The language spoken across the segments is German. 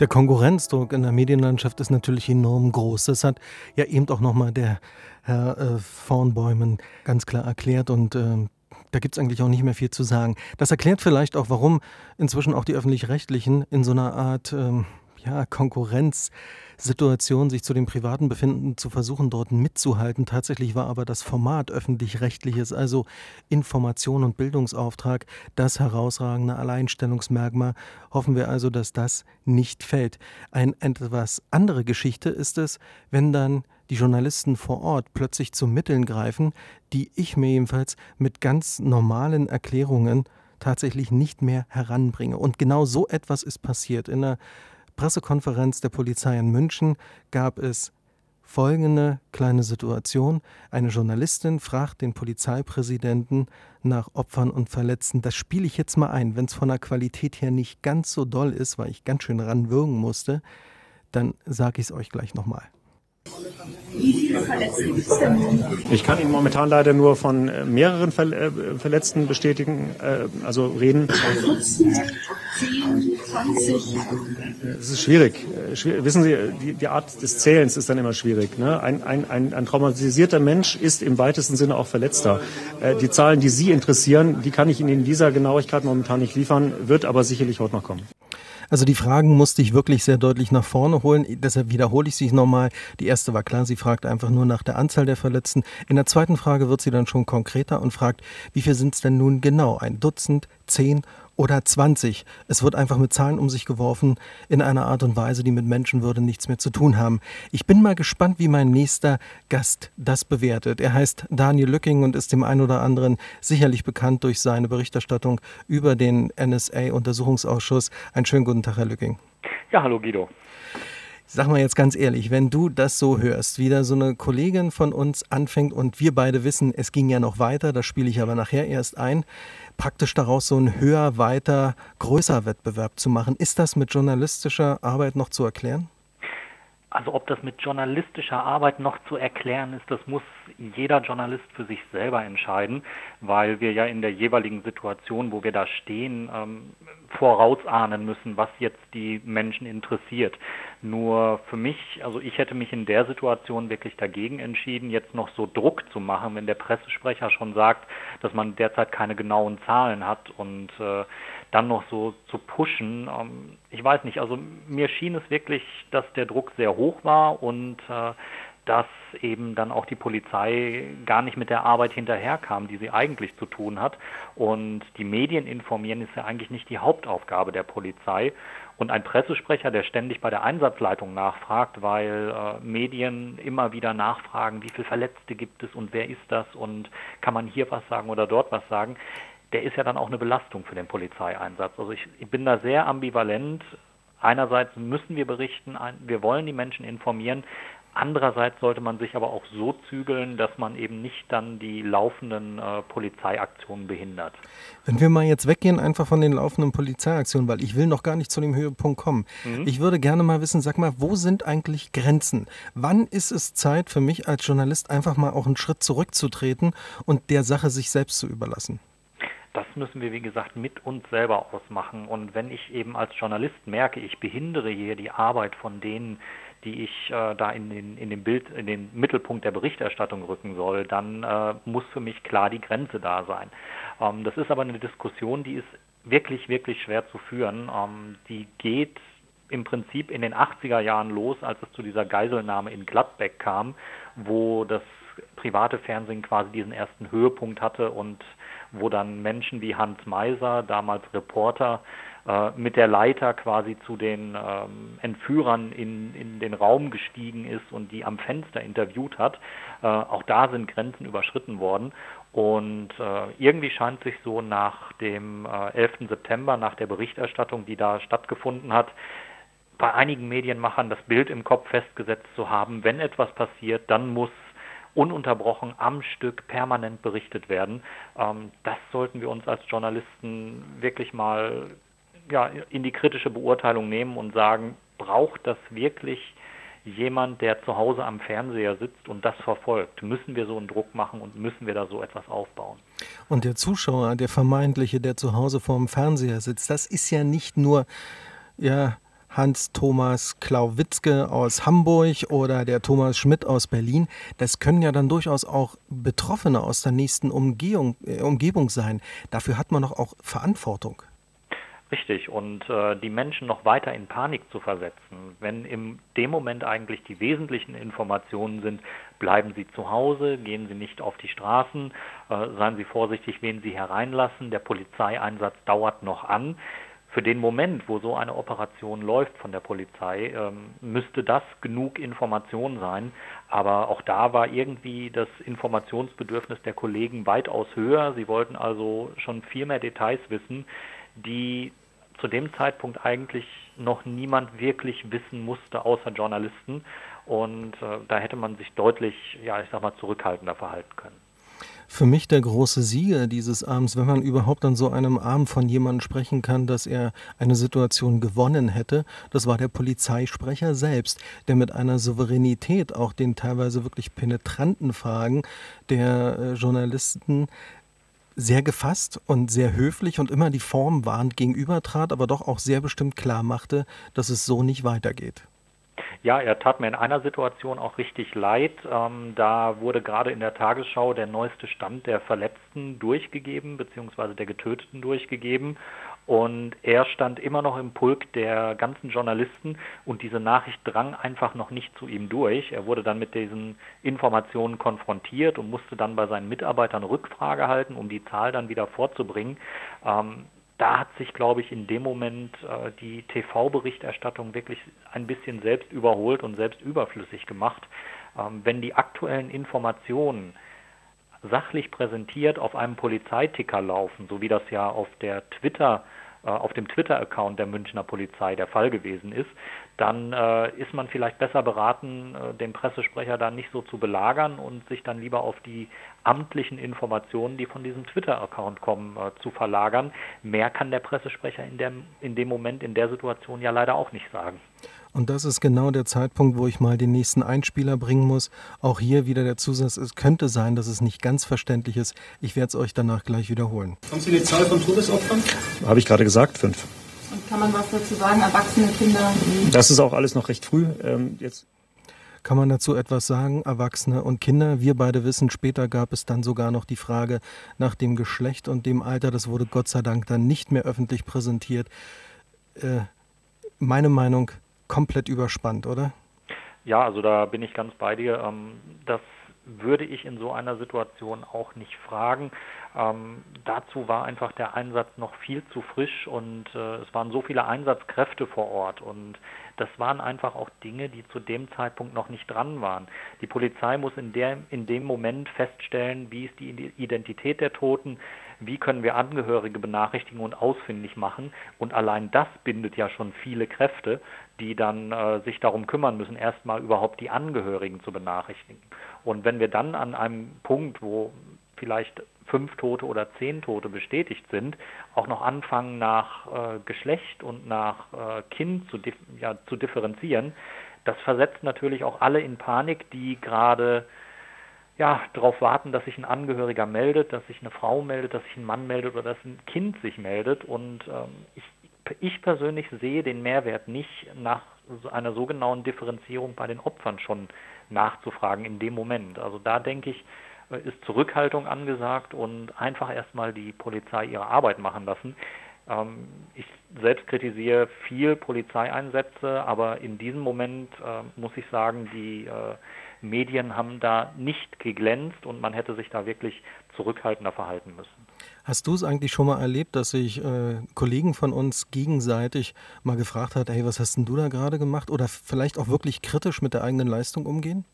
Der Konkurrenzdruck in der Medienlandschaft ist natürlich enorm groß. Das hat ja eben auch nochmal der Herr äh, Vornbäumen ganz klar erklärt und äh, da gibt es eigentlich auch nicht mehr viel zu sagen. Das erklärt vielleicht auch, warum inzwischen auch die öffentlich-rechtlichen in so einer Art ähm, ja, Konkurrenz Situation, sich zu den Privaten befinden, zu versuchen, dort mitzuhalten. Tatsächlich war aber das Format öffentlich-rechtliches, also Information und Bildungsauftrag, das herausragende Alleinstellungsmerkmal. Hoffen wir also, dass das nicht fällt. Eine etwas andere Geschichte ist es, wenn dann die Journalisten vor Ort plötzlich zu Mitteln greifen, die ich mir jedenfalls mit ganz normalen Erklärungen tatsächlich nicht mehr heranbringe. Und genau so etwas ist passiert. In der Pressekonferenz der Polizei in München gab es folgende kleine Situation. Eine Journalistin fragt den Polizeipräsidenten nach Opfern und Verletzten. Das spiele ich jetzt mal ein. Wenn es von der Qualität her nicht ganz so doll ist, weil ich ganz schön ranwürgen musste, dann sage ich es euch gleich nochmal. Ich kann Ihnen momentan leider nur von äh, mehreren äh, Verletzten bestätigen, äh, also reden. Dutzend, 10, 20? Es ist schwierig. Wissen Sie, die, Art des Zählens ist dann immer schwierig. Ne? Ein, ein, ein, traumatisierter Mensch ist im weitesten Sinne auch verletzter. Die Zahlen, die Sie interessieren, die kann ich Ihnen in dieser Genauigkeit momentan nicht liefern, wird aber sicherlich heute noch kommen. Also die Fragen musste ich wirklich sehr deutlich nach vorne holen. Deshalb wiederhole ich sie nochmal. Die erste war klar, sie fragt einfach nur nach der Anzahl der Verletzten. In der zweiten Frage wird sie dann schon konkreter und fragt, wie viel sind es denn nun genau? Ein Dutzend, zehn oder 20. Es wird einfach mit Zahlen um sich geworfen in einer Art und Weise, die mit Menschenwürde nichts mehr zu tun haben. Ich bin mal gespannt, wie mein nächster Gast das bewertet. Er heißt Daniel Lücking und ist dem einen oder anderen sicherlich bekannt durch seine Berichterstattung über den NSA-Untersuchungsausschuss. Einen schönen guten Tag, Herr Lücking. Ja, hallo Guido. Sag mal jetzt ganz ehrlich, wenn du das so hörst, wie da so eine Kollegin von uns anfängt und wir beide wissen, es ging ja noch weiter, das spiele ich aber nachher erst ein, praktisch daraus so ein höher, weiter, größer Wettbewerb zu machen. Ist das mit journalistischer Arbeit noch zu erklären? Also ob das mit journalistischer Arbeit noch zu erklären ist, das muss jeder Journalist für sich selber entscheiden, weil wir ja in der jeweiligen Situation, wo wir da stehen, ähm, vorausahnen müssen, was jetzt die Menschen interessiert. Nur für mich, also ich hätte mich in der Situation wirklich dagegen entschieden, jetzt noch so Druck zu machen, wenn der Pressesprecher schon sagt, dass man derzeit keine genauen Zahlen hat und äh, dann noch so zu pushen. Ähm, ich weiß nicht, also mir schien es wirklich, dass der Druck sehr hoch war und äh, dass eben dann auch die Polizei gar nicht mit der Arbeit hinterherkam, die sie eigentlich zu tun hat. Und die Medien informieren ist ja eigentlich nicht die Hauptaufgabe der Polizei. Und ein Pressesprecher, der ständig bei der Einsatzleitung nachfragt, weil äh, Medien immer wieder nachfragen, wie viele Verletzte gibt es und wer ist das und kann man hier was sagen oder dort was sagen, der ist ja dann auch eine Belastung für den Polizeieinsatz. Also ich, ich bin da sehr ambivalent. Einerseits müssen wir berichten, wir wollen die Menschen informieren. Andererseits sollte man sich aber auch so zügeln, dass man eben nicht dann die laufenden äh, Polizeiaktionen behindert. Wenn wir mal jetzt weggehen einfach von den laufenden Polizeiaktionen, weil ich will noch gar nicht zu dem Höhepunkt kommen. Mhm. Ich würde gerne mal wissen, sag mal, wo sind eigentlich Grenzen? Wann ist es Zeit für mich als Journalist einfach mal auch einen Schritt zurückzutreten und der Sache sich selbst zu überlassen? das müssen wir, wie gesagt, mit uns selber ausmachen. Und wenn ich eben als Journalist merke, ich behindere hier die Arbeit von denen, die ich äh, da in den, in den Bild, in den Mittelpunkt der Berichterstattung rücken soll, dann äh, muss für mich klar die Grenze da sein. Ähm, das ist aber eine Diskussion, die ist wirklich, wirklich schwer zu führen. Ähm, die geht im Prinzip in den 80er Jahren los, als es zu dieser Geiselnahme in Gladbeck kam, wo das private Fernsehen quasi diesen ersten Höhepunkt hatte und wo dann Menschen wie Hans Meiser, damals Reporter, mit der Leiter quasi zu den ähm, Entführern in, in den Raum gestiegen ist und die am Fenster interviewt hat. Äh, auch da sind Grenzen überschritten worden. Und äh, irgendwie scheint sich so nach dem äh, 11. September, nach der Berichterstattung, die da stattgefunden hat, bei einigen Medienmachern das Bild im Kopf festgesetzt zu haben, wenn etwas passiert, dann muss ununterbrochen am Stück permanent berichtet werden. Ähm, das sollten wir uns als Journalisten wirklich mal ja, in die kritische Beurteilung nehmen und sagen, braucht das wirklich jemand, der zu Hause am Fernseher sitzt und das verfolgt? Müssen wir so einen Druck machen und müssen wir da so etwas aufbauen? Und der Zuschauer, der vermeintliche, der zu Hause vorm Fernseher sitzt, das ist ja nicht nur ja, Hans-Thomas Klauwitzke aus Hamburg oder der Thomas Schmidt aus Berlin. Das können ja dann durchaus auch Betroffene aus der nächsten Umgehung, äh, Umgebung sein. Dafür hat man doch auch Verantwortung. Richtig, und äh, die Menschen noch weiter in Panik zu versetzen, wenn in dem Moment eigentlich die wesentlichen Informationen sind, bleiben Sie zu Hause, gehen Sie nicht auf die Straßen, äh, seien Sie vorsichtig, wen Sie hereinlassen, der Polizeieinsatz dauert noch an. Für den Moment, wo so eine Operation läuft von der Polizei, ähm, müsste das genug Information sein. Aber auch da war irgendwie das Informationsbedürfnis der Kollegen weitaus höher. Sie wollten also schon viel mehr Details wissen, die zu dem Zeitpunkt eigentlich noch niemand wirklich wissen musste, außer Journalisten. Und äh, da hätte man sich deutlich, ja, ich sag mal, zurückhaltender verhalten können. Für mich der große Sieger dieses Abends, wenn man überhaupt an so einem Abend von jemandem sprechen kann, dass er eine Situation gewonnen hätte, das war der Polizeisprecher selbst, der mit einer Souveränität auch den teilweise wirklich penetranten Fragen der äh, Journalisten sehr gefasst und sehr höflich und immer die Form warnt gegenübertrat, aber doch auch sehr bestimmt klar machte, dass es so nicht weitergeht. Ja, er tat mir in einer Situation auch richtig leid. Ähm, da wurde gerade in der Tagesschau der neueste Stand der Verletzten durchgegeben, beziehungsweise der Getöteten durchgegeben. Und er stand immer noch im Pulk der ganzen Journalisten und diese Nachricht drang einfach noch nicht zu ihm durch. Er wurde dann mit diesen Informationen konfrontiert und musste dann bei seinen Mitarbeitern Rückfrage halten, um die Zahl dann wieder vorzubringen. Ähm, da hat sich, glaube ich, in dem Moment äh, die TV-Berichterstattung wirklich ein bisschen selbst überholt und selbst überflüssig gemacht. Ähm, wenn die aktuellen Informationen sachlich präsentiert auf einem Polizeiticker laufen, so wie das ja auf der Twitter äh, auf dem Twitter-Account der Münchner Polizei der Fall gewesen ist, dann äh, ist man vielleicht besser beraten, äh, den Pressesprecher dann nicht so zu belagern und sich dann lieber auf die amtlichen Informationen, die von diesem Twitter-Account kommen, äh, zu verlagern. Mehr kann der Pressesprecher in, der, in dem Moment, in der Situation ja leider auch nicht sagen. Und das ist genau der Zeitpunkt, wo ich mal den nächsten Einspieler bringen muss. Auch hier wieder der Zusatz, es könnte sein, dass es nicht ganz verständlich ist. Ich werde es euch danach gleich wiederholen. Haben Sie eine Zahl von Todesopfern? Habe ich gerade gesagt, fünf. Und kann man was dazu sagen, erwachsene Kinder? Das ist auch alles noch recht früh. Ähm, jetzt kann man dazu etwas sagen, Erwachsene und Kinder? Wir beide wissen, später gab es dann sogar noch die Frage nach dem Geschlecht und dem Alter. Das wurde Gott sei Dank dann nicht mehr öffentlich präsentiert. Äh, meine Meinung, komplett überspannt, oder? Ja, also da bin ich ganz bei dir. Ähm, das würde ich in so einer Situation auch nicht fragen. Ähm, dazu war einfach der Einsatz noch viel zu frisch und äh, es waren so viele Einsatzkräfte vor Ort und das waren einfach auch Dinge, die zu dem Zeitpunkt noch nicht dran waren. Die Polizei muss in, der, in dem Moment feststellen, wie ist die Identität der Toten, wie können wir Angehörige benachrichtigen und ausfindig machen. Und allein das bindet ja schon viele Kräfte, die dann äh, sich darum kümmern müssen, erstmal überhaupt die Angehörigen zu benachrichtigen. Und wenn wir dann an einem Punkt, wo vielleicht fünf Tote oder zehn Tote bestätigt sind, auch noch anfangen nach äh, Geschlecht und nach äh, Kind zu, ja, zu differenzieren, das versetzt natürlich auch alle in Panik, die gerade ja, darauf warten, dass sich ein Angehöriger meldet, dass sich eine Frau meldet, dass sich ein Mann meldet oder dass ein Kind sich meldet. Und ähm, ich, ich persönlich sehe den Mehrwert nicht, nach einer so genauen Differenzierung bei den Opfern schon nachzufragen in dem Moment. Also da denke ich, äh, ist Zurückhaltung angesagt und einfach erstmal die Polizei ihre Arbeit machen lassen. Ähm, ich selbst kritisiere viel Polizeieinsätze, aber in diesem Moment äh, muss ich sagen, die äh, Medien haben da nicht geglänzt und man hätte sich da wirklich zurückhaltender verhalten müssen. Hast du es eigentlich schon mal erlebt, dass sich äh, Kollegen von uns gegenseitig mal gefragt hat, hey, was hast denn du da gerade gemacht? Oder vielleicht auch wirklich kritisch mit der eigenen Leistung umgehen?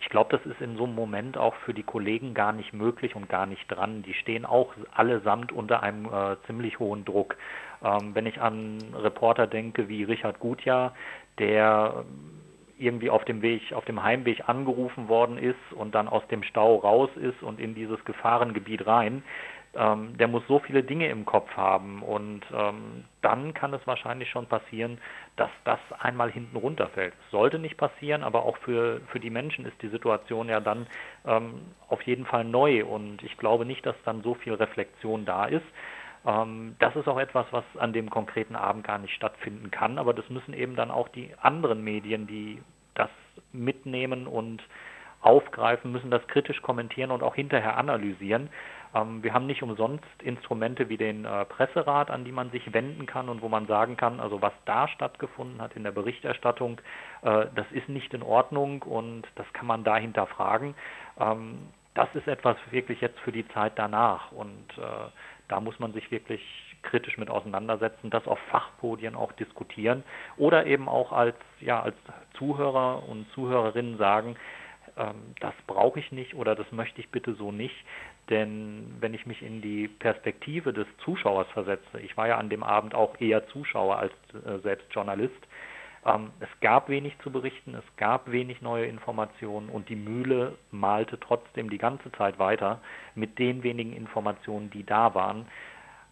Ich glaube, das ist in so einem Moment auch für die Kollegen gar nicht möglich und gar nicht dran. Die stehen auch allesamt unter einem äh, ziemlich hohen Druck. Ähm, wenn ich an Reporter denke wie Richard Gutjahr, der irgendwie auf dem Weg, auf dem Heimweg angerufen worden ist und dann aus dem Stau raus ist und in dieses Gefahrengebiet rein, ähm, der muss so viele Dinge im Kopf haben und ähm, dann kann es wahrscheinlich schon passieren, dass das einmal hinten runterfällt. Sollte nicht passieren, aber auch für, für die Menschen ist die Situation ja dann ähm, auf jeden Fall neu und ich glaube nicht, dass dann so viel Reflexion da ist. Ähm, das ist auch etwas, was an dem konkreten Abend gar nicht stattfinden kann, aber das müssen eben dann auch die anderen Medien, die das mitnehmen und aufgreifen, müssen das kritisch kommentieren und auch hinterher analysieren. Ähm, wir haben nicht umsonst Instrumente wie den äh, Presserat, an die man sich wenden kann und wo man sagen kann, also was da stattgefunden hat in der Berichterstattung, äh, das ist nicht in Ordnung und das kann man da hinterfragen. Das ist etwas wirklich jetzt für die Zeit danach und äh, da muss man sich wirklich kritisch mit auseinandersetzen, das auf Fachpodien auch diskutieren oder eben auch als, ja, als Zuhörer und Zuhörerinnen sagen, ähm, das brauche ich nicht oder das möchte ich bitte so nicht. Denn wenn ich mich in die Perspektive des Zuschauers versetze, ich war ja an dem Abend auch eher Zuschauer als äh, selbst Journalist, ähm, es gab wenig zu berichten, es gab wenig neue Informationen und die Mühle malte trotzdem die ganze Zeit weiter mit den wenigen Informationen, die da waren.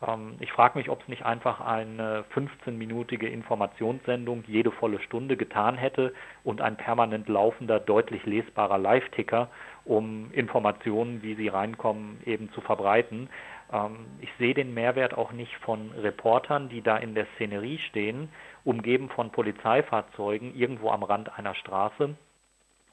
Ähm, ich frage mich, ob es nicht einfach eine 15-minütige Informationssendung jede volle Stunde getan hätte und ein permanent laufender, deutlich lesbarer Live-Ticker, um Informationen, wie sie reinkommen, eben zu verbreiten. Ähm, ich sehe den Mehrwert auch nicht von Reportern, die da in der Szenerie stehen, umgeben von Polizeifahrzeugen irgendwo am Rand einer Straße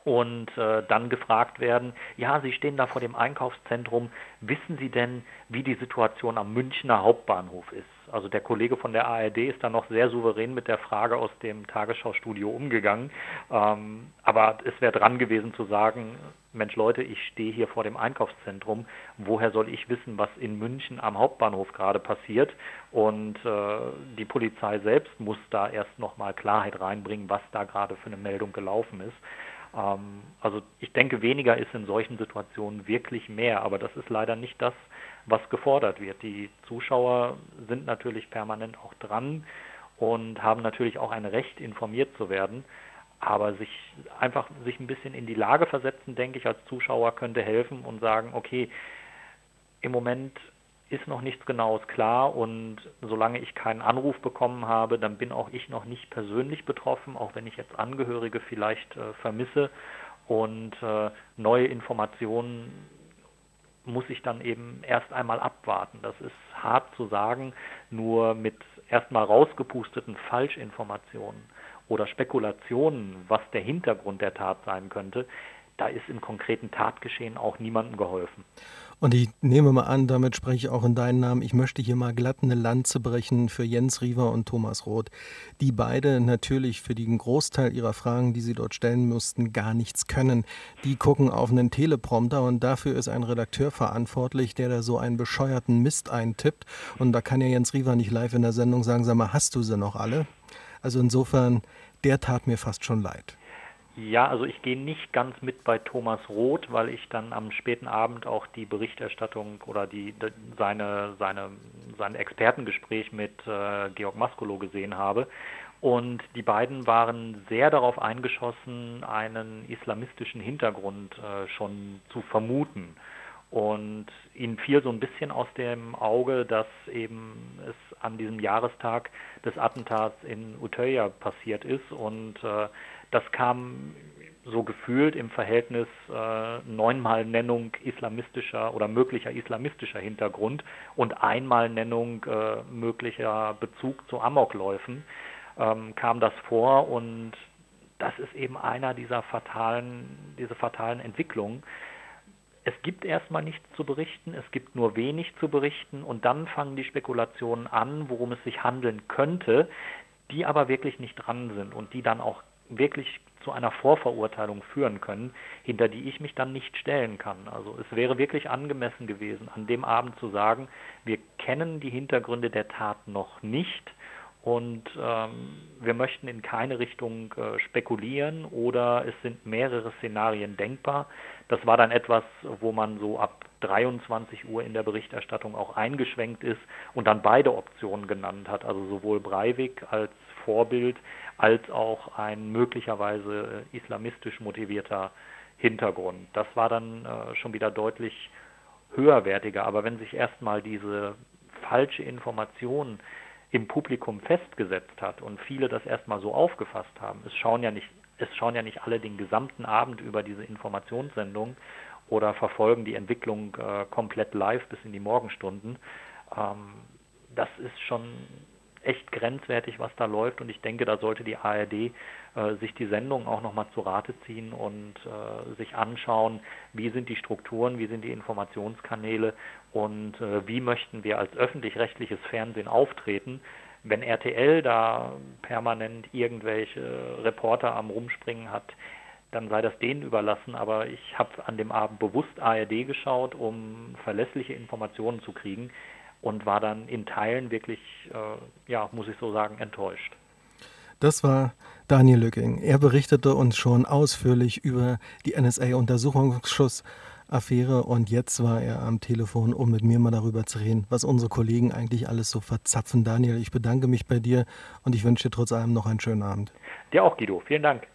und äh, dann gefragt werden, ja, Sie stehen da vor dem Einkaufszentrum, wissen Sie denn, wie die Situation am Münchner Hauptbahnhof ist? Also der Kollege von der ARD ist da noch sehr souverän mit der Frage aus dem Tagesschau-Studio umgegangen, ähm, aber es wäre dran gewesen zu sagen, Mensch Leute, ich stehe hier vor dem Einkaufszentrum, woher soll ich wissen, was in München am Hauptbahnhof gerade passiert? Und äh, die Polizei selbst muss da erst nochmal Klarheit reinbringen, was da gerade für eine Meldung gelaufen ist. Ähm, also ich denke, weniger ist in solchen Situationen wirklich mehr, aber das ist leider nicht das, was gefordert wird. Die Zuschauer sind natürlich permanent auch dran und haben natürlich auch ein Recht, informiert zu werden. Aber sich einfach sich ein bisschen in die Lage versetzen, denke ich, als Zuschauer könnte helfen und sagen, okay, im Moment ist noch nichts Genaues klar und solange ich keinen Anruf bekommen habe, dann bin auch ich noch nicht persönlich betroffen, auch wenn ich jetzt Angehörige vielleicht äh, vermisse und äh, neue Informationen muss ich dann eben erst einmal abwarten. Das ist hart zu sagen, nur mit erstmal rausgepusteten Falschinformationen oder Spekulationen, was der Hintergrund der Tat sein könnte, da ist im konkreten Tatgeschehen auch niemandem geholfen. Und ich nehme mal an, damit spreche ich auch in deinen Namen. Ich möchte hier mal glatt eine Lanze brechen für Jens Riewer und Thomas Roth, die beide natürlich für den Großteil ihrer Fragen, die sie dort stellen mussten, gar nichts können. Die gucken auf einen Teleprompter und dafür ist ein Redakteur verantwortlich, der da so einen bescheuerten Mist eintippt. Und da kann ja Jens Riewer nicht live in der Sendung sagen, sag mal, hast du sie noch alle? Also insofern, der tat mir fast schon leid. Ja, also ich gehe nicht ganz mit bei Thomas Roth, weil ich dann am späten Abend auch die Berichterstattung oder die, seine, seine, sein Expertengespräch mit äh, Georg Maskolo gesehen habe. Und die beiden waren sehr darauf eingeschossen, einen islamistischen Hintergrund äh, schon zu vermuten. Und ihnen fiel so ein bisschen aus dem Auge, dass eben es an diesem Jahrestag des Attentats in Utøya passiert ist und äh, das kam so gefühlt im Verhältnis äh, neunmal Nennung islamistischer oder möglicher islamistischer Hintergrund und einmal Nennung äh, möglicher Bezug zu Amokläufen ähm, kam das vor und das ist eben einer dieser fatalen, diese fatalen Entwicklungen. Es gibt erstmal nichts zu berichten, es gibt nur wenig zu berichten und dann fangen die Spekulationen an, worum es sich handeln könnte, die aber wirklich nicht dran sind und die dann auch wirklich zu einer Vorverurteilung führen können, hinter die ich mich dann nicht stellen kann. Also es wäre wirklich angemessen gewesen, an dem Abend zu sagen, wir kennen die Hintergründe der Tat noch nicht und ähm, wir möchten in keine Richtung äh, spekulieren oder es sind mehrere Szenarien denkbar. Das war dann etwas, wo man so ab 23 Uhr in der Berichterstattung auch eingeschwenkt ist und dann beide Optionen genannt hat, also sowohl Breivik als Vorbild als auch ein möglicherweise äh, islamistisch motivierter Hintergrund. Das war dann äh, schon wieder deutlich höherwertiger. Aber wenn sich erstmal diese falsche Information im Publikum festgesetzt hat und viele das erstmal so aufgefasst haben, es schauen ja nicht, es schauen ja nicht alle den gesamten Abend über diese Informationssendung oder verfolgen die Entwicklung äh, komplett live bis in die Morgenstunden. Ähm, das ist schon echt grenzwertig, was da läuft. Und ich denke, da sollte die ARD äh, sich die Sendung auch nochmal zu Rate ziehen und äh, sich anschauen, wie sind die Strukturen, wie sind die Informationskanäle und äh, wie möchten wir als öffentlich-rechtliches Fernsehen auftreten. Wenn RTL da permanent irgendwelche Reporter am Rumspringen hat, dann sei das denen überlassen. Aber ich habe an dem Abend bewusst ARD geschaut, um verlässliche Informationen zu kriegen und war dann in Teilen wirklich, äh, ja, muss ich so sagen, enttäuscht. Das war Daniel Lücking. Er berichtete uns schon ausführlich über die NSA-Untersuchungsschuss-Affäre und jetzt war er am Telefon, um mit mir mal darüber zu reden, was unsere Kollegen eigentlich alles so verzapfen. Daniel, ich bedanke mich bei dir und ich wünsche dir trotz allem noch einen schönen Abend. Dir auch, Guido. Vielen Dank.